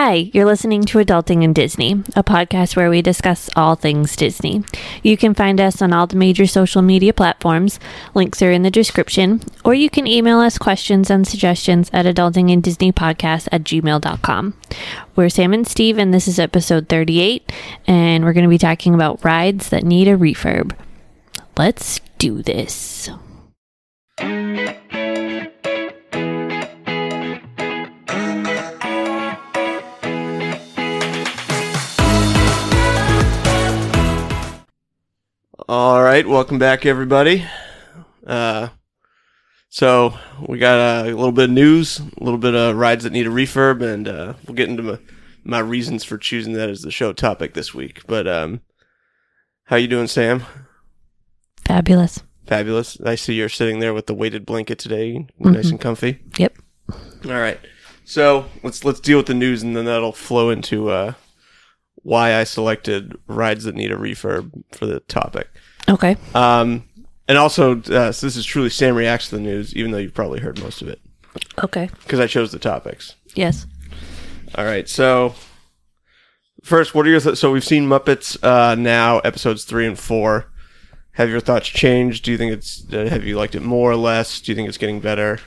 Hi, you're listening to Adulting in Disney, a podcast where we discuss all things Disney. You can find us on all the major social media platforms. Links are in the description, or you can email us questions and suggestions at adultingindisneypodcast at gmail.com. We're Sam and Steve, and this is episode 38, and we're going to be talking about rides that need a refurb. Let's do this. All right, welcome back, everybody. Uh, so we got a little bit of news, a little bit of rides that need a refurb, and uh, we'll get into my, my reasons for choosing that as the show topic this week. But um, how you doing, Sam? Fabulous. Fabulous. I see you're sitting there with the weighted blanket today, nice and comfy. Yep. All right, so let's let's deal with the news, and then that'll flow into uh, why I selected rides that need a refurb for the topic. Okay. Um, and also, uh, so this is truly Sam reacts to the news, even though you've probably heard most of it Okay. because I chose the topics. Yes. All right, so first, what are your th- so we've seen Muppets uh, now episodes three and four. Have your thoughts changed? Do you think it's uh, have you liked it more or less? Do you think it's getting better?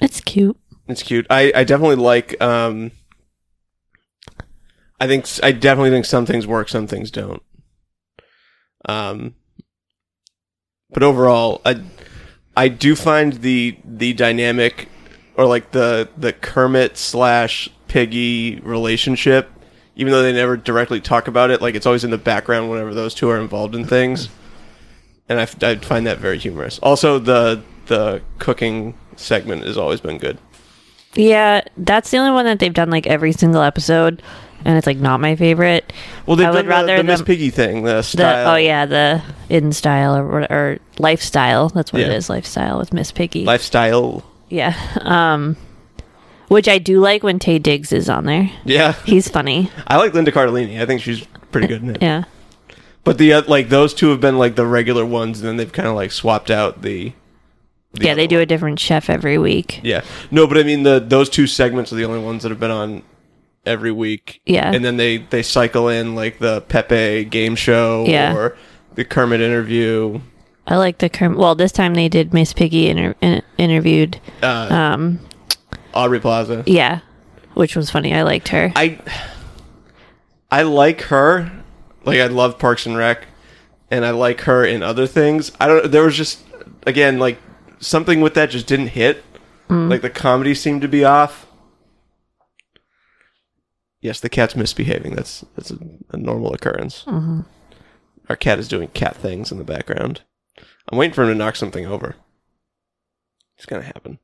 It's cute. It's cute. I, I definitely like. Um, I think I definitely think some things work, some things don't. Um, but overall, I I do find the the dynamic or like the the Kermit slash Piggy relationship, even though they never directly talk about it, like it's always in the background whenever those two are involved in things, and I, I find that very humorous. Also, the the cooking segment has always been good. Yeah, that's the only one that they've done like every single episode, and it's like not my favorite. Well, they've I would done rather the, the Miss Piggy thing, the The oh yeah, the in style or, or lifestyle. That's what it Yeah. is. Lifestyle with Miss Piggy. lifestyle. yeah. Um, which I do like when Taye Diggs is on there. Yeah, He's funny. I like Linda Cardellini. I think she's pretty good in it. Yeah. But the uh, like those two have been like the regular ones, and then they've kind of like swapped out the. the yeah, they do one. a different chef every week. Yeah, no, but I mean the those two segments are the only ones that have been on every week. Yeah. and then they they cycle in like the Pepe game show Yeah. or the Kermit interview. I like the Kerm- well. This time they did Miss Piggy inter- in- interviewed. Uh, Um, Aubrey Plaza. yeah, which was funny. I liked her. I I like her. Like I love Parks and Rec, and I like her in other things. I don't. There was just again like something with that just didn't hit. Like the comedy seemed to be off. Yes, the cat's misbehaving. That's that's a, a normal occurrence. Our cat is doing cat things in the background. I'm waiting for him to knock something over. It's gonna happen.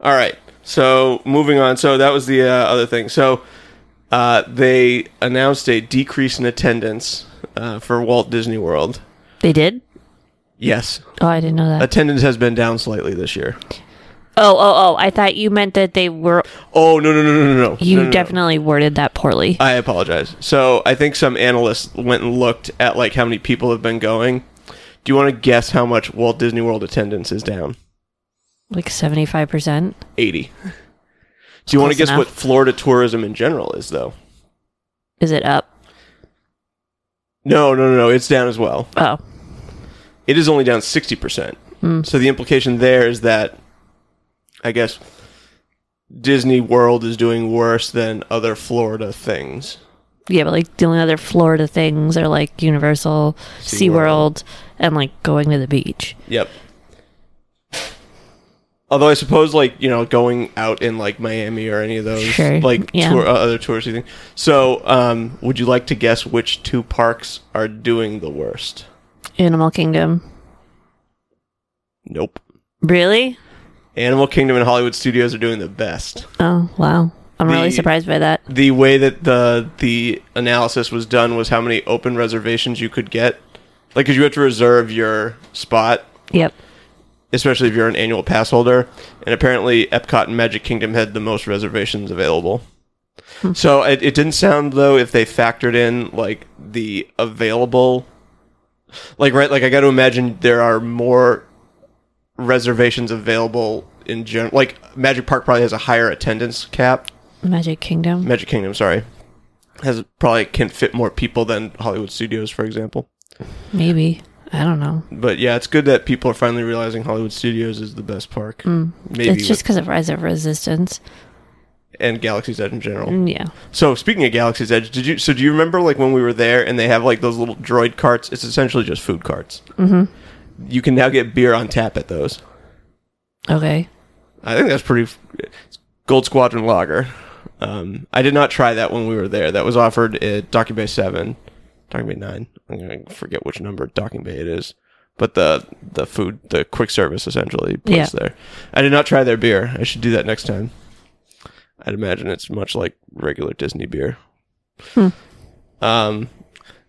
All right. So moving on. So that was the uh, other thing. So uh, they announced a decrease in attendance uh, for Walt Disney World. they did. Yes, Oh, I didn't know that. attendance has been down slightly this year. Oh, oh, oh! I thought you meant that they were. Oh no no no no no no! You No, no, no. definitely worded that poorly. I apologize. So I think some analysts went and looked at like how many people have been going. Do you want to guess how much Walt Disney World attendance is down? Like seventy-five percent. Eighty. Do you want to guess enough. what Florida tourism in general is though? Is it up? No no no no! It's down as well. Oh, it is only down 60%. Hmm. So the implication there is that, I guess, Disney World is doing worse than other Florida things. yeah, but like the only other Florida things are like Universal, SeaWorld, and like going to the beach. Yep. Although I suppose, like you know, going out in like Miami or any of those, Sure, like yeah. tour, uh, other touristy things. So, um, would you like to guess which two parks are doing the worst? Animal Kingdom. Nope. Really? Animal Kingdom and Hollywood Studios are doing the best. Oh, wow. I'm really surprised by that. the way that the the analysis was done was how many open reservations you could get. Like, because you have to reserve your spot, Yep. especially if you're an annual pass holder. And apparently, Epcot and Magic Kingdom had the most reservations available. Hmm. So it, it didn't sound though if they factored in like the available, like right, like I got to imagine there are more reservations available in general. Like Magic Park probably has a higher attendance cap Magic Kingdom. Magic Kingdom, sorry, has probably can fit more people than Hollywood Studios, for example. Maybe. I don't know. But yeah, it's good that people are finally realizing Hollywood Studios is the best park. Mm. Maybe it's just because of Rise of Resistance. and Galaxy's Edge in general. Mm, Yeah. So speaking of Galaxy's Edge, did you so do you remember like when we were there and they have like those little droid carts? It's essentially just food carts. Mm-hmm. You can now get beer on tap at those. Okay. I think that's pretty. f- Gold Squadron Lager. Um, I did not try that when we were there. That was offered at Docking Bay Seven, Docking Bay Nine. I'm gonna forget which number Docking Bay it is, but the the food, the quick service essentially place Yeah. there. I did not try their beer. I should do that next time. I'd imagine it's much like regular Disney beer. Hmm. Um,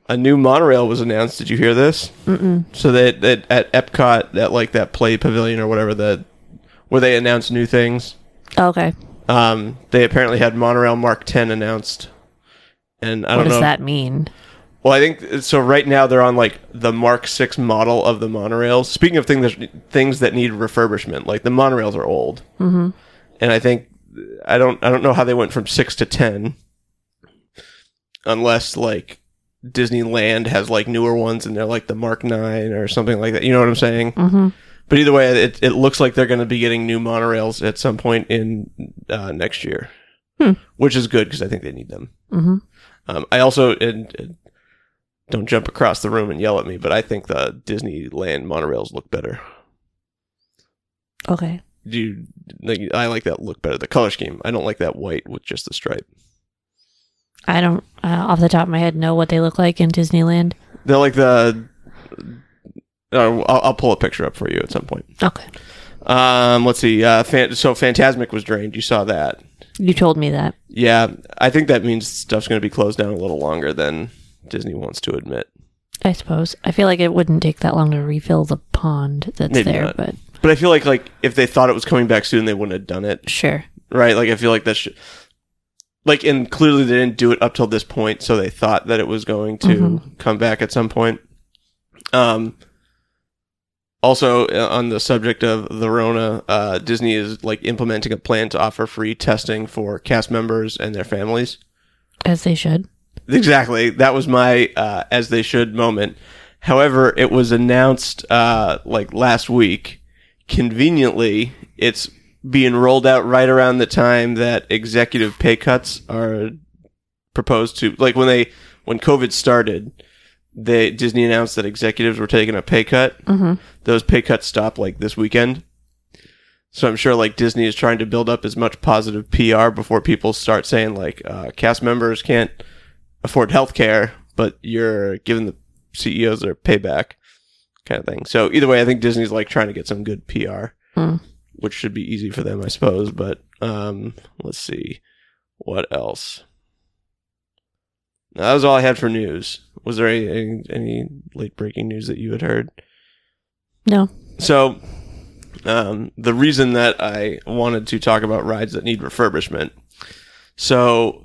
a new monorail was announced. Did you hear this? Mm-mm. So that, that at Epcot, that like that play pavilion or whatever, the where they announced new things. Okay. Um, they apparently had monorail Mark 10 announced, and I What don't know. What does that mean? Well, I think so. Right now, they're on like the Mark 6 model of the monorails. Speaking of things that, things that need refurbishment, like the monorails are old, Mm-hmm. and I think I don't I don't know how they went from six to ten, unless like Disneyland has like newer ones and they're like the Mark Nine or something like that. You know what I'm saying? Mm-hmm. But either way, it, it looks like they're going to be getting new monorails at some point in uh, next year, Hmm. which is good because I think they need them. Mm-hmm. Um, I also and, and don't jump across the room and yell at me, but I think the Disneyland monorails look better. Okay. Do you, like, I like that look better. The color scheme. I don't like that white with just the stripe. I don't, uh, off the top of my head, know what they look like in Disneyland. They're like the. Uh, I'll, I'll pull a picture up for you at some point. Okay. Um, let's see. Uh, fan- so Phantasmic was drained. You saw that. You told me that. Yeah, I think that means stuff's going to be closed down a little longer than Disney wants to admit. I suppose. I feel like it wouldn't take that long to refill the pond that's Maybe there, not. but But I feel like like if they thought it was coming back soon, they wouldn't have done it, sure. right? Like I feel like that's like, and clearly they didn't do it up till this point, so they thought that it was going to Mhm. come back at some point. Um. Also, uh, on the subject of the Rona, uh, Disney is like implementing a plan to offer free testing for cast members and their families. As they should. Exactly. That was my uh, as they should moment. However, it was announced uh, like last week. Conveniently, it's being rolled out right around the time that executive pay cuts are proposed to. Like when they when COVID started, they Disney announced that executives were taking a pay cut. Mm-hmm. Those pay cuts stop like this weekend. So I'm sure like Disney is trying to build up as much positive PR before people start saying like uh, cast members can't afford health care, but you're giving the CEOs their payback kind of thing. So either way, I think Disney's like trying to get some good PR, Hmm. Which should be easy for them, I suppose. But um, let's see what else. Now, that was all I had for news. Was there any, any, late breaking news that you had heard? No. So, um, the reason that I wanted to talk about rides that need refurbishment. So,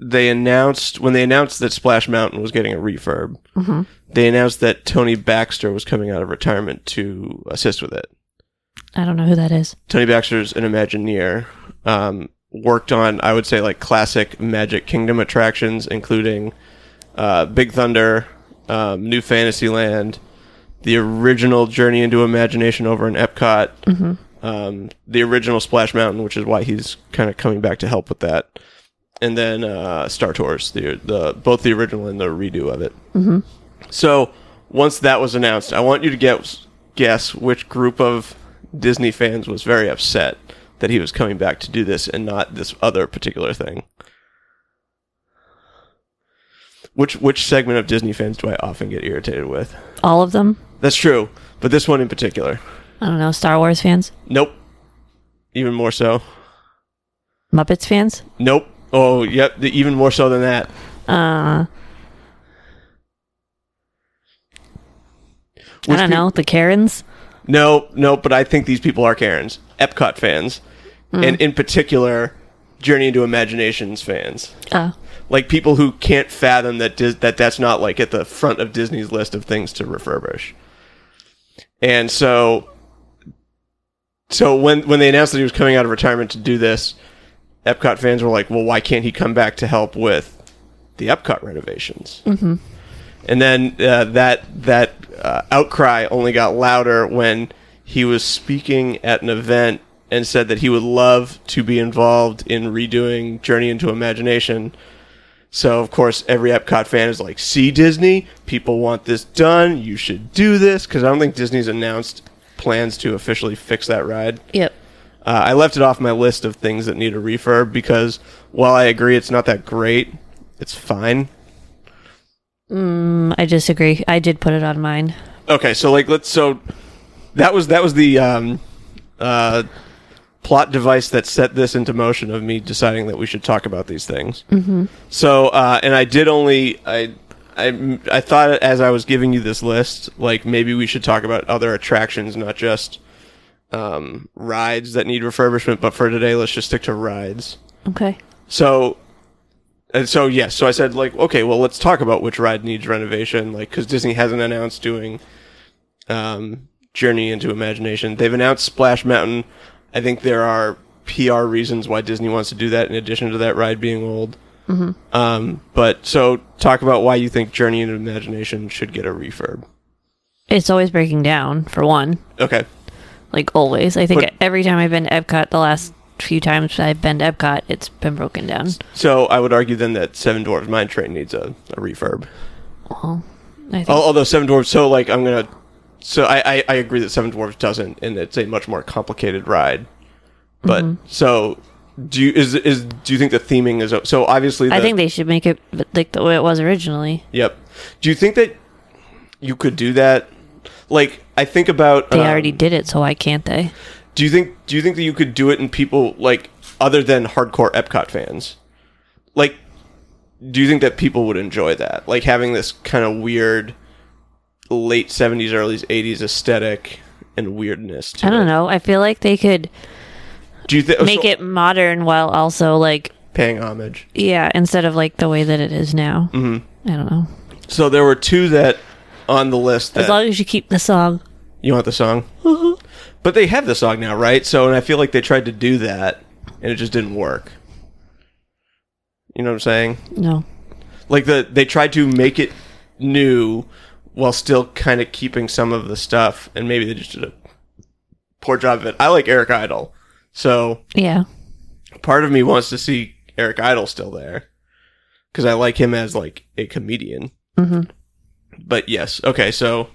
they announced when they announced that Splash Mountain was getting a refurb. Mm-hmm. They announced that Tony Baxter was coming out of retirement to assist with it. I don't know who that is. Tony Baxter's an Imagineer. Um, worked on, I would say, like classic Magic Kingdom attractions, including uh, Big Thunder, um, New Fantasyland, the original Journey into Imagination over in Epcot, Mm-hmm. um, the original Splash Mountain, which is why he's kind of coming back to help with that, and then uh, Star Tours, the the both the original and the redo of it. Mm-hmm. So once that was announced, I want you to guess guess which group of Disney fans was very upset that he was coming back to do this and not this other particular thing. Which which segment of Disney fans do I often get irritated with? All of them? That's true, but this one in particular. I don't know. Star Wars fans? Nope. Even more so. Muppets fans? Nope. Oh, yep. The, even more so than that. Uh, Which I don't peop- know. The Karens? No, no, but I think these people are Karens. Epcot fans. And in particular, Journey into Imaginations fans. Oh. Like people who can't fathom that Dis- that that's not like at the front of Disney's list of things to refurbish. And so so when when they announced that he was coming out of retirement to do this, Epcot fans were like, "Well, why can't he come back to help with the Epcot renovations?" Mm-hmm. And then uh, that that uh, outcry only got louder when he was speaking at an event and said that he would love to be involved in redoing Journey into Imagination. So of course, every Epcot fan is like, "See Disney, people want this done. You should do this." Because I don't think Disney's announced plans to officially fix that ride. Yep. Uh, I left it off my list of things that need a refurb because while I agree it's not that great, it's fine. Mm, I disagree. I did put it on mine. Okay, so like let's so that was that was the um, uh, plot device that set this into motion of me deciding that we should talk about these things. Mm-hmm. So uh, and I did only I. I, I thought as I was giving you this list, like maybe we should talk about other attractions, not just um, rides that need refurbishment. But for today, let's just stick to rides. Okay. So, and so yes, so I said like, okay, well, let's talk about which ride needs renovation, like because Disney hasn't announced doing um, Journey into Imagination. They've announced Splash Mountain. I think there are PR reasons why Disney wants to do that, in addition to that ride being old. Um, but so talk about why you think Journey into Imagination should get a refurb. It's always breaking down, for one. Okay. Like always. I think But- every time I've been to Epcot, the last few times I've been to Epcot, it's been broken down. So I would argue then that Seven Dwarfs Mine Train needs a, a refurb. Well, I think Although Seven Dwarfs, so like I'm gonna, so I, I I agree that Seven Dwarfs doesn't, and it's a much more complicated ride. But Mm-hmm. so do you is is do you think the theming is so obviously? The, I think they should make it like the way it was originally. Yep. Do you think that you could do that? Like I think about They um, already did it, so why can't they? Do you think do you think that you could do it in people like other than hardcore Epcot fans? Like do you think that people would enjoy that? Like having this kind of weird late 70s early 80s aesthetic and weirdness to I don't it. know. I feel like they could Do you think make it modern while also like paying homage? yeah, instead of like the way that it is now. Mm-hmm. I don't know. So there were two that on the list As long as you keep the song. you want the song. But they have the song now, right? So and I feel like they tried to do that and it just didn't work. You know what I'm saying? No. like the they tried to make it new while still kind of keeping some of the stuff and maybe they just did a poor job of it i like eric idle so Yeah. part of me wants to see eric idle still there because i like him as like a comedian hmm but yes okay so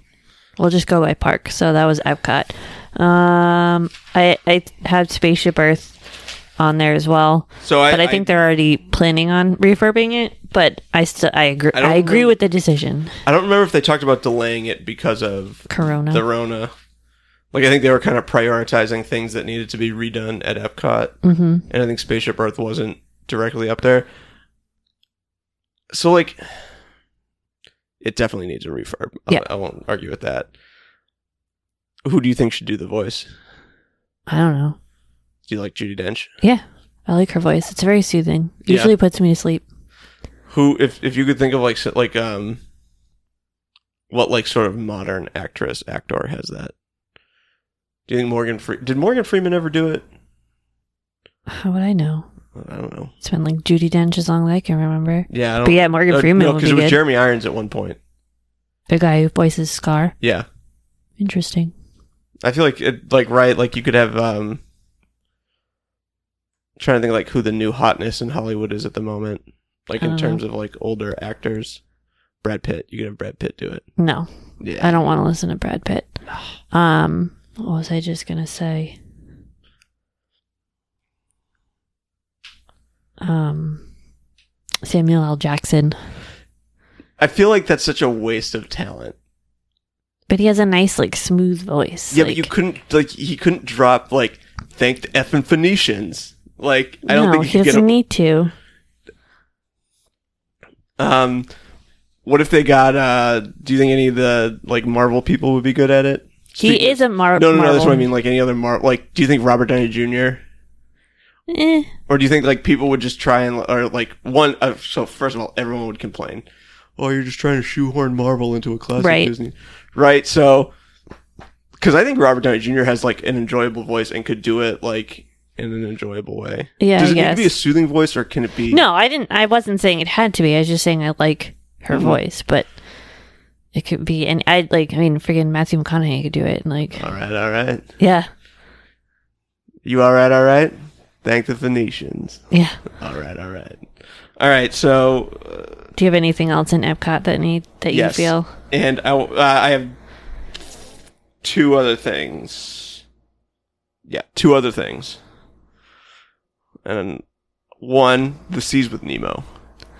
We'll just go by park. So that was Epcot. Um, I I had Spaceship Earth on there as well, so i but I, think they're already planning on refurbing it. But I still I agree. I I, agree remember- with the decision. i don't remember if they talked about delaying it because of Corona. the rona like i think they were kind of prioritizing things that needed to be redone at epcot mm-hmm. and I think Spaceship Earth wasn't directly up there. So like, it definitely needs a refurb. I- Yeah. I, won't argue with that. Who do you think should do the voice? I don't know. Do you like Judi Dench? Yeah, I like her voice. It's very soothing. Yeah. Usually puts me to sleep. Who, if if you could think of like like um, what like sort of modern actress actor has that? Do you think Morgan Fre- did Morgan Freeman ever do it? How would I know? I don't know. It's been like Judi Dench as long as I can remember. Yeah, I don't. But yeah, Morgan uh, Freeman no, because it was good. Jeremy Irons at one point. the guy who voices Scar. Yeah, Interesting. I feel like it, like right, like you could have um trying to think like who the new hotness in Hollywood is at the moment. Like in don't terms of like older actors. Brad Pitt. You could have Brad Pitt do it. No, Yeah. I don't want to listen to Brad Pitt. Um, what was I just gonna say? Um, Samuel L. Jackson, I feel like that's such a waste of talent. But he has a nice, like, smooth voice. Yeah, like, but you couldn't like he couldn't drop like thank the effing Phoenicians. Like I don't no, think he he doesn't a, need to. um what if they got uh do you think any of the like Marvel people would be good at it? He Speaking- is a Mar- No, no, no, that's what I mean. Like any other Mar like do you think Robert Downey Jr. Eh, Or do you think like people would just try and or like one? Uh, so first of all, everyone would complain. Oh, you're just trying to shoehorn Marvel into a classic Right. Disney, right? So, because I think Robert Downey Jr. has like an enjoyable voice and could do it like in an enjoyable way. Yeah, Does I it need guess. to be a soothing voice, or can it be? No, I didn't. I wasn't saying it had to be. I was just saying I like her Mhm. voice, but it could be. And I like. I mean, friggin' Matthew McConaughey could do it. And like, All right, all right. yeah, You all right? All right. Thank the Phoenicians. yeah. All right, all right, all right. So, uh, Do you have anything else in Epcot that need that Yes. you feel? and I, uh, I have two other things. Yeah, two other things. And one, the seas with Nemo,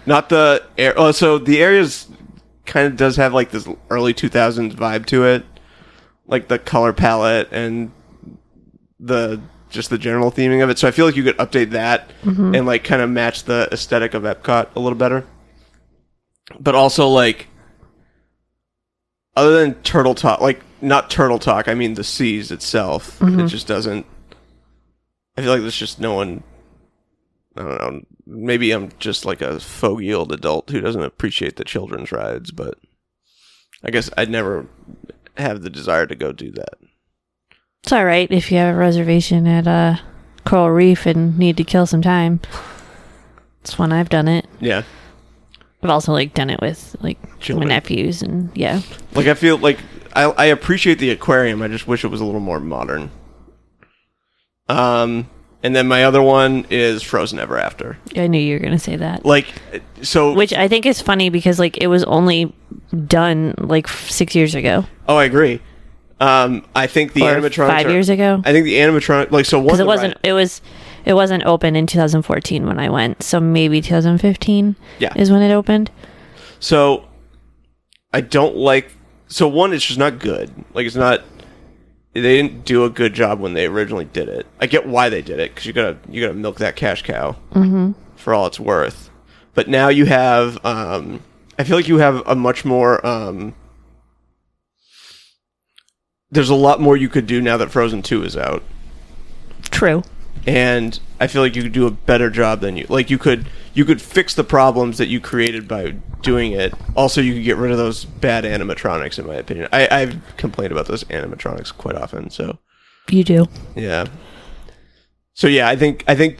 not the air. Oh, so the areas kind of does have like this early two thousands vibe to it, like the color palette and the just the general theming of it. So I feel like you could update that mm-hmm. and like kind of match the aesthetic of Epcot a little better. But also like other than turtle talk, like not turtle talk, I mean the seas itself. It mm-hmm. just doesn't. I feel like there's just no one. I don't know. Maybe I'm just like a fogey old adult who doesn't appreciate the children's rides, but I guess I'd never have the desire to go do that. It's all right if you have a reservation at uh, Coral Reef and need to kill some time. It's when I've done it. Yeah, I've also like done it with like Children. my nephews and yeah. like I feel like I I appreciate the aquarium. I just wish it was a little more modern. Um, and then my other one is Frozen Ever After. I knew you were gonna say that. Like, so Which I think is funny because like it was only done like f- six years ago Oh, I agree. Um, I think the or animatronics five are- years ago I think the animatronic, like, so one because it wasn't. It was. It wasn't open in 2014 when I went, so maybe 2015 Yeah. is when it opened. So I don't like. So one, it's just not good. Like, it's not. They didn't do a good job when they originally did it. I get why they did it because you gotta you gotta milk that cash cow for all it's worth. But now you have. Um, I feel like you have a much more. Um, there's a lot more you could do now that Frozen Two is out. True. and I feel like you could do a better job than you like you could you could fix the problems that you created by doing it. Also, you could get rid of those bad animatronics, in my opinion. I, I've complained about those animatronics quite often. So You do. yeah. So yeah, I think I think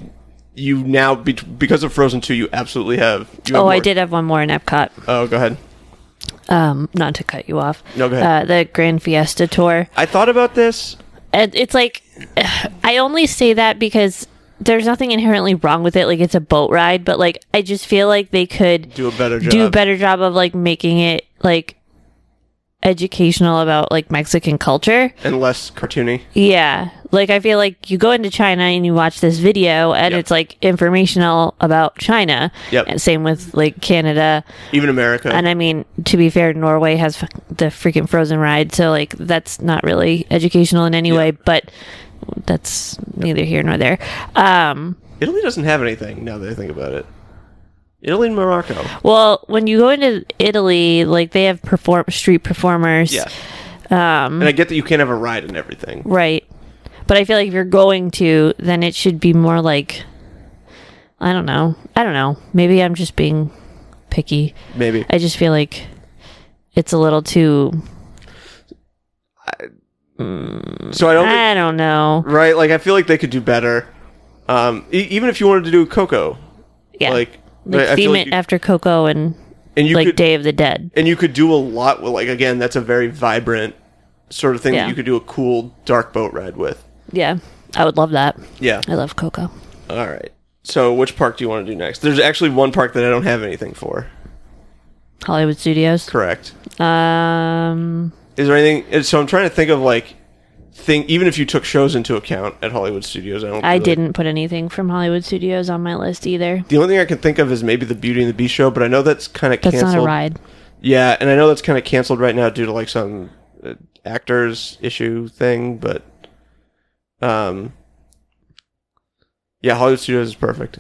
you now be, because of Frozen Two, you absolutely have. You have Oh, I did have one more in Epcot. Oh, go ahead. Um, not to cut you off. No, go ahead. Uh, the Grand Fiesta tour. I thought about this. And it's like I only say that because there's nothing inherently wrong with it. Like it's a boat ride, but like I just feel like they could Do a better job. do a better job of like making it like educational about like Mexican culture. and less cartoony. Yeah. Like I feel like you go into China and you watch this video and Yep. it's like informational about China. Yep. And same with like Canada. Even America. And I mean, to be fair, Norway has f- the freaking Frozen ride, so like that's not really educational in any way, but that's neither here nor there. Um, Italy doesn't have anything now that I think about it. Italy and Morocco. well, when you go into Italy, like they have perform street performers, Yeah. um, And I get that you can't have a ride and everything. right? But I feel like if you're going to, then it should be more like, I don't know, I don't know. Maybe I'm just being picky. Maybe. I just feel like it's a little too. So I don't I don't know. right. Like I feel like they could do better. Um, e- even if you wanted to do Coco, Yeah, like, like I- theme like it you- after Coco and and you like could Day of the Dead. and you could do a lot with like again that's a very vibrant sort of thing Yeah. that you could do a cool dark boat ride with. Yeah, I would love that. Yeah. I love Coco. All right. So which park do you want to do next? There's actually one park that I don't have anything for. Hollywood Studios. Correct. Um, Is there anything? So I'm trying to think of like thing. Even if you took shows into account at Hollywood Studios, I don't. I really- didn't put anything from Hollywood Studios on my list either. The only thing I can think of is maybe the Beauty and the Beast show, but I know that's kind of That's canceled. not a ride. Yeah, and I know that's kind of canceled right now due to like some uh, actors issue thing, but um, yeah, Hollywood Studios is perfect.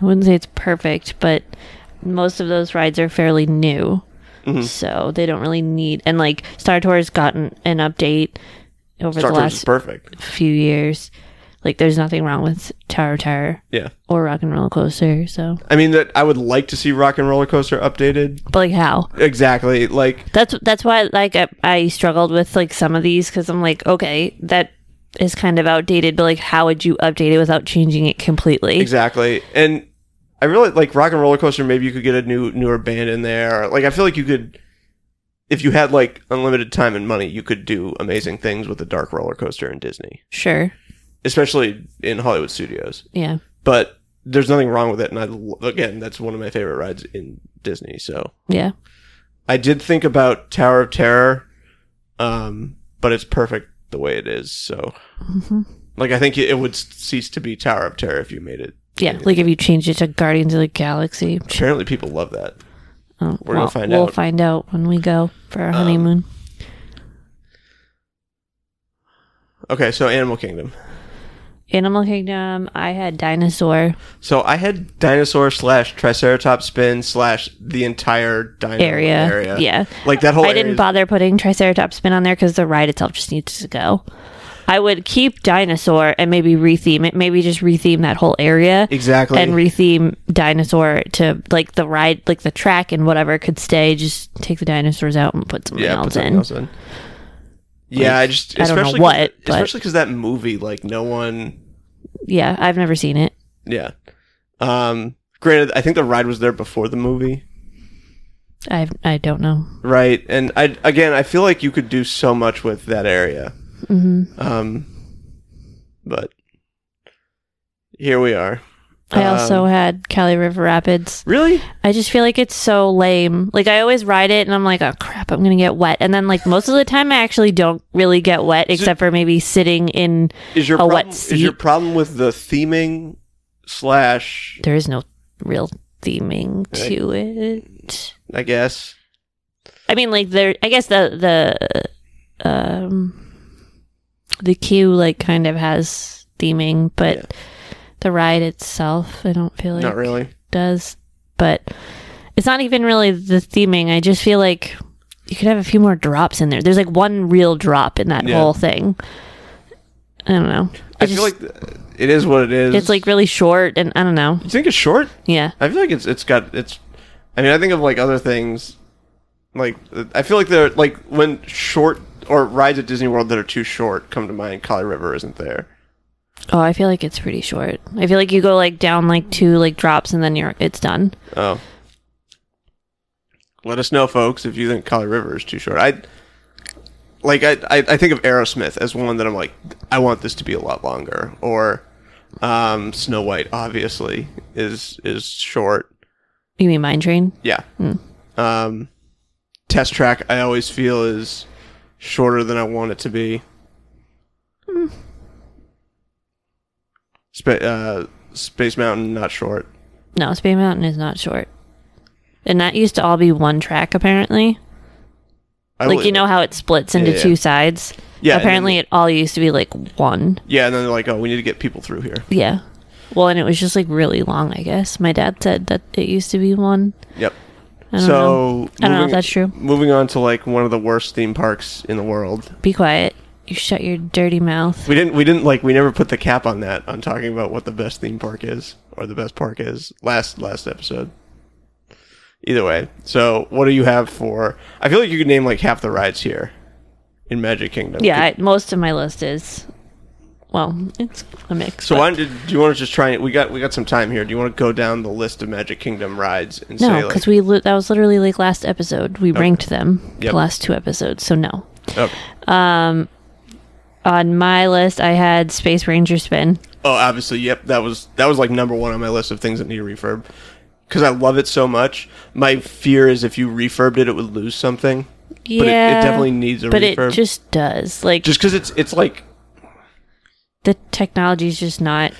I wouldn't say it's perfect, but most of those rides are fairly new, Mhm. so they don't really need. And like Star Tours gotten an update over the is last perfect. few years. Like, there's nothing wrong with Tower of Terror Yeah, or Rock and Roller Coaster. So, I mean that I would like to see Rock and Roller Coaster updated. but like, how? Exactly, like That's that's why like I, I struggled with like some of these because I'm like, okay, that is kind of outdated, but like how would you update it without changing it completely? Exactly. And I really like Rock and Roller Coaster. Maybe you could get a new newer band in there. Like I feel like you could, if you had like unlimited time and money, you could do amazing things with a dark roller coaster in Disney, Sure. especially in Hollywood studios. Yeah. But there's nothing wrong with it. And I, lo- again, that's one of my favorite rides in Disney. So Yeah. I did think about Tower of Terror, um, but it's perfect the way it is. So, hmm like, I think it would cease to be Tower of Terror if you made it. Yeah. Like if you changed it to Guardians of the Galaxy. Apparently, people love that. Oh, We're gonna well, find we'll out. find out when we go for our Um, honeymoon. Okay, so Animal Kingdom. Animal Kingdom, I had dinosaur So I had dinosaur slash Triceratops spin slash the entire dino area. area. Yeah. like that whole. I area didn't is- bother putting Triceratops spin on there because the ride itself just needs to go. I would keep dinosaur and maybe retheme it. Maybe just retheme that whole area exactly. and retheme dinosaur to like the ride, like the track and whatever could stay. Just take the dinosaurs out and put something yeah, put else something in. else in. Yeah, I just I don't know especially what, but- especially because that movie, like no one. Yeah, I've never seen it. Yeah. Um. Granted, I think the ride was there before the movie, I I don't know. right? And I again, I feel like you could do so much with that area. Hmm Um. But here we are. I Um, also had Kali River Rapids. really. I just feel like it's so lame. Like I always ride it and I'm like, oh crap, I'm gonna get wet. And then like most of the time I actually don't really get wet except for maybe sitting in Is your a wet problem, is your problem with the theming slash? there is no real theming to it. I guess. I mean like there I guess the the um the queue like kind of has theming, but Yeah. the ride itself I don't feel like Not really. does. But it's not even really the theming. I just feel like you could have a few more drops in there. There's like one real drop in that Yeah. whole thing. I don't know. I It feel like it is what it is. it's like really short and I don't know. you think it's short. Yeah. I feel like it's it's got it's. I mean, I think of like other things. Like I feel like they're like when short or rides at Disney World that are too short come to mind. Kali River isn't there. Oh, I feel like it's pretty short. I feel like you go like down like two like drops and then you're it's done. Oh. Let us know, folks, if you think Kali River is too short. I like I, I think of Aerosmith as one that I'm like I want this to be a lot longer. Or um, Snow White obviously is is short. You mean Mine Train? Yeah. Hmm. Um, test track I always feel is shorter than I want it to be. Spa- uh, Space Mountain not short. No, Space Mountain is not short. And that used to all be one track apparently. I like li- you know how it splits into Yeah, yeah. two sides? Yeah, Apparently then- it all used to be like one. Yeah, and then they're like, oh, we need to get people through here. Yeah. Well, and it was just like really long, I guess. My dad said that it used to be one. Yep. I don't know. so I don't know if moving- that's true. Moving on to like one of the worst theme parks in the world. Be quiet. You shut your dirty mouth. We didn't. We didn't like. We never put the cap on that. On talking about what the best theme park is or the best park is. Last last episode. Either way. So what do you have for? I feel like you could name like half the rides here in Magic Kingdom. Yeah, I, most of my list is. Well, it's a mix. So but- why don't, do you want to just try? it? We got we got some time here. Do you want to go down the list of Magic Kingdom rides and No, like? because we li- that was literally like last episode. We ranked them Yep. the last two episodes. So no. okay. Um, on my list, I had Space Ranger Spin. Oh, obviously, yep. That was that was like number one on my list of things that need a refurb because I love it so much. My fear is if you refurbed it, it would lose something. Yeah, But it, it definitely needs a But refurb. it just does. Like just because it's it's like the technology is just not.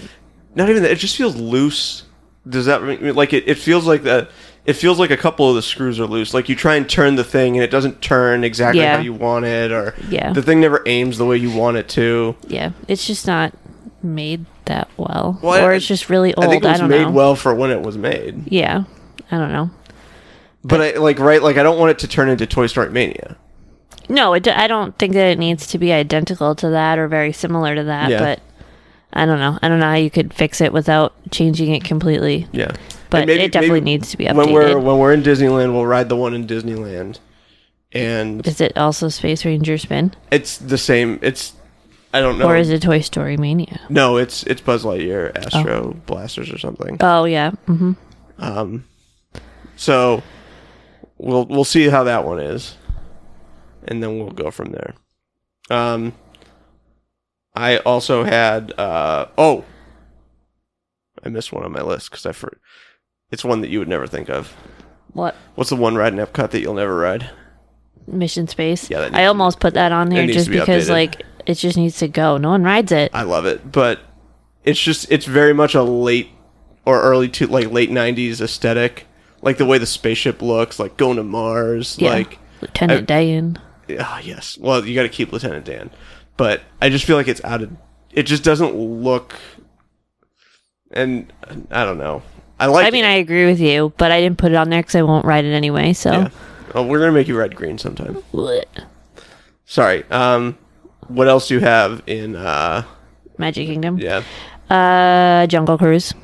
not even that. It just feels loose. Does that mean, like it? It feels like that. It feels like a couple of the screws are loose. Like you try and turn the thing and it doesn't turn exactly Yeah. how you want it, or Yeah. the thing never aims the way you want it to. Yeah, it's just not made that well, Well, I- or it's just really old. I think it was don't made know. well for when it was made. Yeah, I don't know. But I like right. Like I don't want it to turn into Toy Story Mania. No, it, I don't think that it needs to be identical to that or very similar to that. Yeah. But I don't know. I don't know how you could fix it without changing it completely. Yeah, But maybe- it definitely needs to be updated. when we're when we're in Disneyland, we'll ride the one in Disneyland, and Is it also Space Ranger Spin? it's the same. It's I don't know. Or is it Toy Story Mania? No, it's it's Buzz Lightyear Astro Blasters or something. Oh yeah. hmm Um, so we'll we'll see how that one is, and then we'll go from there. Um, I also had uh oh, I missed one on my list because I for it's one that you would never think of. What What's the one ride in Epcot that you'll never ride? Mission Space? Yeah, that I almost put that on there just be because updated. like it just needs to go. No one rides it. I love it, but it's just it's very much a late or early to like late '90s aesthetic, like the way the spaceship looks, like going to Mars, Yeah. like Lieutenant Dan. Ah, yes. Well, you got to keep Lieutenant Dan, but I just feel like it's out of. It just doesn't look. And I don't know. I like. I mean, it. I agree with you, but I didn't put it on there because I won't ride it anyway. So, Yeah. Oh, we're gonna make you red green sometime. Blech. Sorry. Um, what else do you have in? uh Magic Kingdom. Yeah. Uh, Jungle Cruise.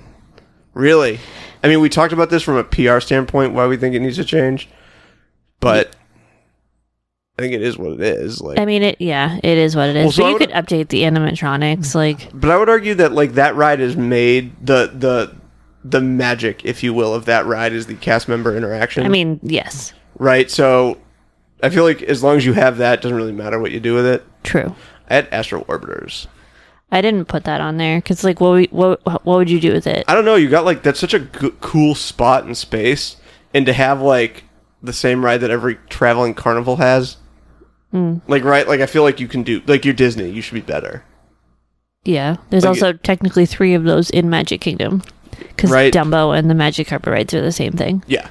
Really. I mean, we talked about this from a PR standpoint, why we think it needs to change, but I think it is what it is. Like, I mean, it. Yeah, it is what it is. Well, so but you would- could update the animatronics. Like, But I would argue that like that ride is made the the the magic, if you will, of that ride is the cast member interaction. I mean, yes, right? So I feel like as long as you have that, it doesn't really matter what you do with it. true. I had Astro Orbiters. I didn't put that on there because, like, what, we- what what would you do with it? I don't know. You got like that's such a g- cool spot in space, and to have like the same ride that every traveling carnival has. Hmm. Like right, like I feel like you can do like you're Disney. You should be better. Yeah, there's Like- also technically three of those in Magic Kingdom because Right. Dumbo and the Magic Carpet rides are the same thing. Yeah.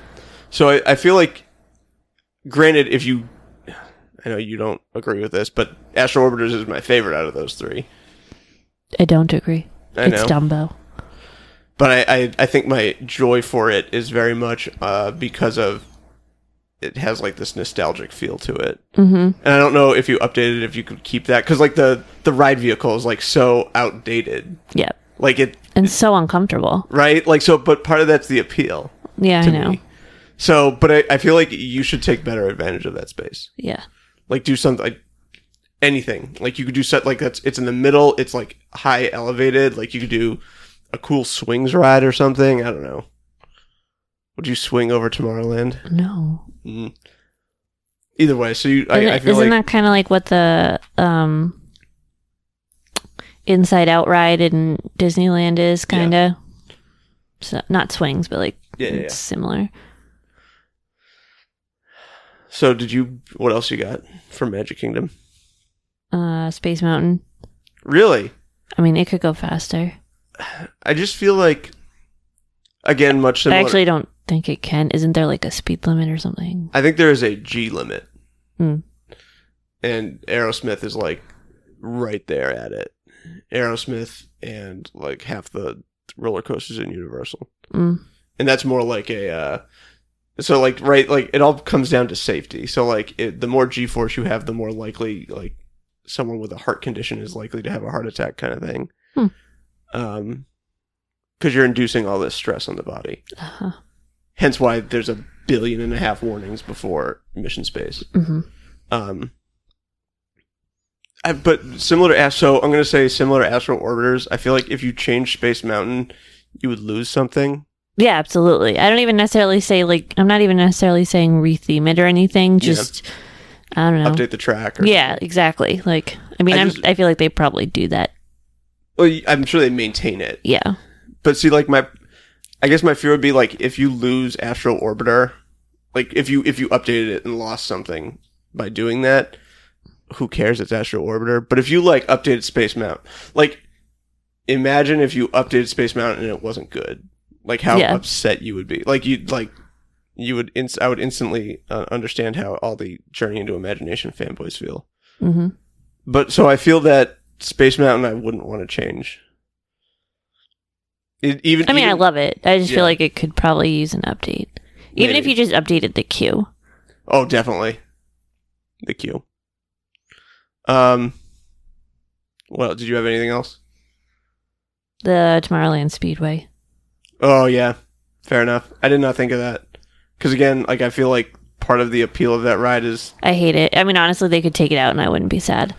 So I, I feel like, granted, if you, I know you don't agree with this, but Astro Orbiters is my favorite out of those three. I don't agree. I it's know. Dumbo. But I, I, I think my joy for it is very much uh, because of it has like this nostalgic feel to it. Mm-hmm. And I don't know if you updated if you could keep that because like the the ride vehicle is like so outdated. Yeah, Like it and so uncomfortable. right like so, but part of that's the appeal Yeah, I know. me. So, but I, I feel like you should take better advantage of that space. Yeah, like do something like anything like you could do set like that's it's in the middle it's like high elevated like you could do a cool swings ride or something i don't know would you swing over tomorrowland no. mm. either way so you Isn't, i, I feel isn't like that kind of like what the um Inside Out ride in Disneyland is kind of? So not swings, but like Yeah, yeah, it's similar. so did you what else you got from magic kingdom Uh, Space Mountain. really I mean, it could go faster. i just feel like again much I actually don't think it can. Isn't there like a speed limit or something? I think there is a G limit. Hmm. And Aerosmith is like right there at it. Aerosmith and like half the roller coasters in Universal. Mm. And that's more like a uh so like right like it all comes down to safety. So like it, the more G force you have, the more likely like someone with a heart condition is likely to have a heart attack kind of thing. Hmm. Um because you're inducing all this stress on the body. Uh-huh. Hence why there's a billion and a half warnings before mission space. hmm Um, I, but similar to so I'm going to say similar to Astro Orbiters. I feel like if you change Space Mountain, you would lose something. Yeah, absolutely. I don't even necessarily say like I'm not even necessarily saying retheme it or anything. Just I don't know. Update the track. Or Yeah, exactly. Like I mean, I just- I feel like they probably do that. Well, I'm sure they maintain it. Yeah. But see, like my, I guess my fear would be like if you lose Astro Orbiter, like if you if you updated it and lost something by doing that, who cares? It's Astro Orbiter. But if you like updated Space Mountain, like imagine if you updated Space Mountain and it wasn't good, like how Yeah. upset you would be. Like you'd like you would. Ins- I would instantly uh, understand how all the Journey into Imagination fanboys feel. hmm But so I feel that Space Mountain I wouldn't want to change. It, even I mean, I love it. I just Yeah. feel like it could probably use an update. Even if you just updated the queue. Oh, definitely. The queue. Um. Well, did you have anything else? The Tomorrowland Speedway. Oh yeah, fair enough. I did not think of that because again, like I feel like part of the appeal of that ride is I hate it. I mean, honestly, they could take it out and I wouldn't be sad.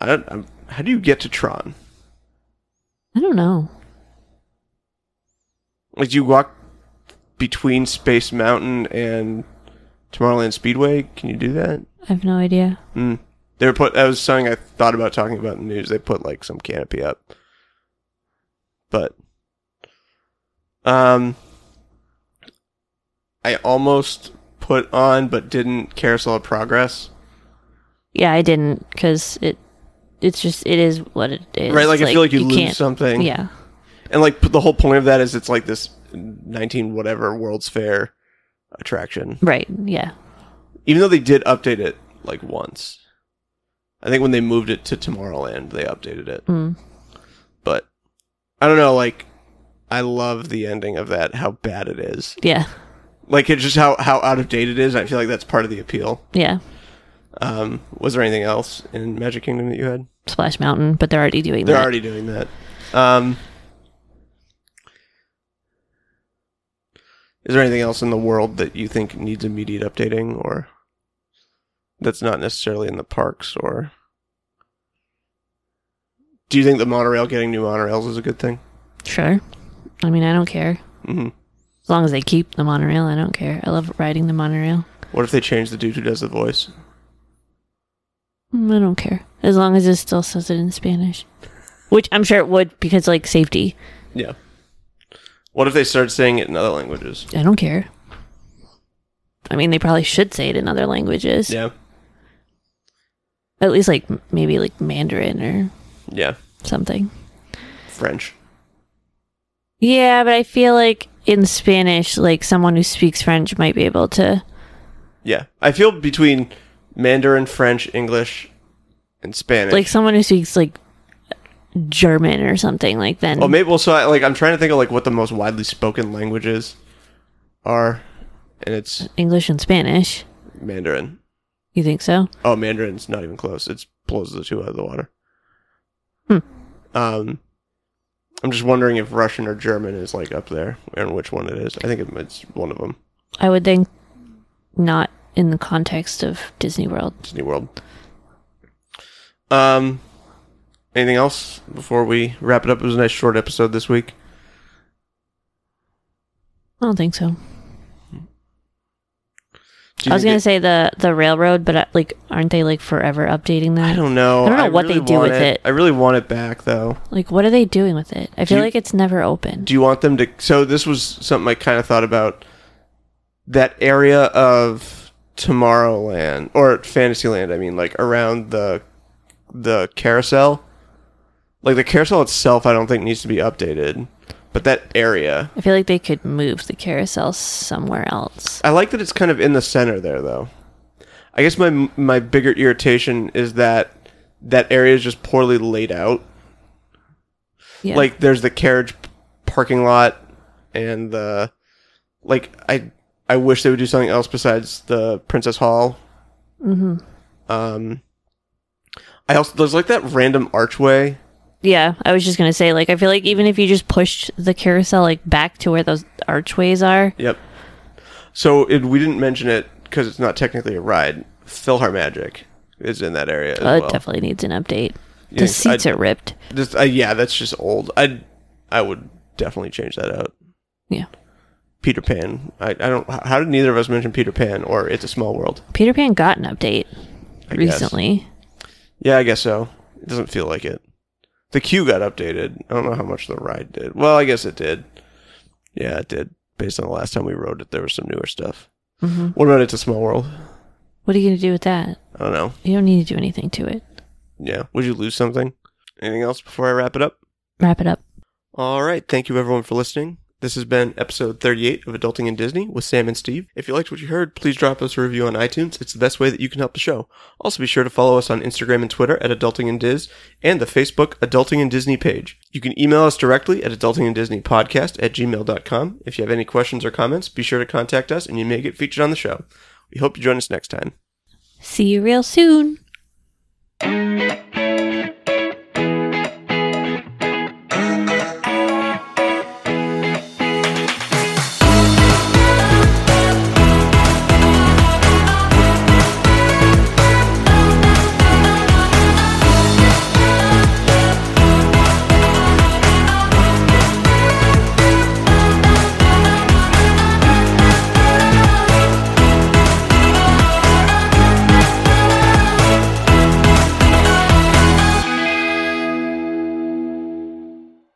I don't, I'm How do you get to Tron? I don't know. Like, you walk between Space Mountain and Tomorrowland Speedway? Can you do that? I have no idea. Mm. They were put. That was something I thought about talking about in the news. They put like some canopy up, but um, I almost put on but didn't Carousel of Progress. Yeah, I didn't because it. It's just it is what it is. Right, like, I feel like you, lose can't- something. Yeah, and like the whole point of that is it's like this nineteen whatever World's Fair attraction. right. Yeah, Even though they did update it like once, I think when they moved it to Tomorrowland, they updated it. mm. but I don't know. Like, I love the ending of that. How bad it is. yeah, Like, it's just how how out of date it is. I feel like that's part of the appeal. yeah. Um, was there anything else in Magic Kingdom that you had? Splash Mountain, but they're already doing They're that. already doing that. Um, is there anything else in the world that you think needs immediate updating, or that's not necessarily in the parks, or do you think the monorail getting new monorails is a good thing? Sure. I mean, I don't care hmm as long as they keep the monorail. I don't care. I love riding the monorail. What if they change the dude who does the voice? Mm, I don't care as long as it still says it in Spanish, which I'm sure it would because like safety. Yeah. What if they start saying it in other languages? I don't care. I mean, they probably should say it in other languages. Yeah. At least like maybe like Mandarin or Yeah. something. French. Yeah, but I feel like in Spanish, like someone who speaks French might be able to. Yeah. I feel between Mandarin, French, English, and Spanish. Like someone who speaks like German or something like then. oh, maybe. Well, so I, like I'm trying to think of like what the most widely spoken languages are, and it's English and Spanish. Mandarin. You think so? Oh, Mandarin's not even close. It blows the two out of the water. Hmm. Um, I'm just wondering if Russian or German is like up there, and which one it is. I think it's one of them. I would think not in the context of Disney World. Disney World. Um, anything else before we wrap it up? It was a nice short episode this week. I don't think so. I was gonna say the the railroad, but uh, like, aren't they like forever updating that? I don't know. I don't know what they do want with it. I really want it back though. Like, what are they doing with it? I feel you- like it's never open. Do you want them to? So this was something I kind of thought about. That area of Tomorrowland or Fantasyland, I mean, like around the the carousel. Like the carousel itself, I don't think needs to be updated, but that area, I feel like they could move the carousel somewhere else. I like that it's kind of in the center there, though. I guess my my bigger irritation is that that area is just poorly laid out. Yeah. Like there's the carriage parking lot and the like I I wish they would do something else besides the Princess Hall. hmm Um I also there's like that random archway. Yeah, I was just gonna say, like, I feel like even if you just pushed the carousel like back to where those archways are, Yep. So it, we didn't mention it because it's not technically a ride. PhilharMagic is in that area as uh, it well. definitely needs an update. Yeah, The seats I- are ripped. Just, uh, yeah, that's just old. I I would definitely change that out. Yeah. Peter Pan. I, I don't. How did neither of us mention Peter Pan or It's a Small World? Peter Pan got an update I guess. recently. Yeah, I guess so. It doesn't feel like it. The queue got updated. I don't know how much the ride did. Well, I guess it did. Yeah, it did. Based on the last time we rode it, there was some newer stuff. hmm What about It's a Small World? What are you gonna do with that? I don't know. You don't need to do anything to it. Yeah. Would you lose something? Anything else before I wrap it up? Wrap it up. All right. Thank you, everyone, for listening. This has been episode 38 of Adulting in Disney with Sam and Steve. If you liked what you heard, please drop us a review on iTunes. It's the best way that you can help the show. Also, be sure to follow us on Instagram and Twitter at Adulting in Diz and the Facebook Adulting in Disney page. You can email us directly at adultingindisneypodcast at gmail.com. If you have any questions or comments, be sure to contact us and you may get featured on the show. We hope you join us next time. See you real soon.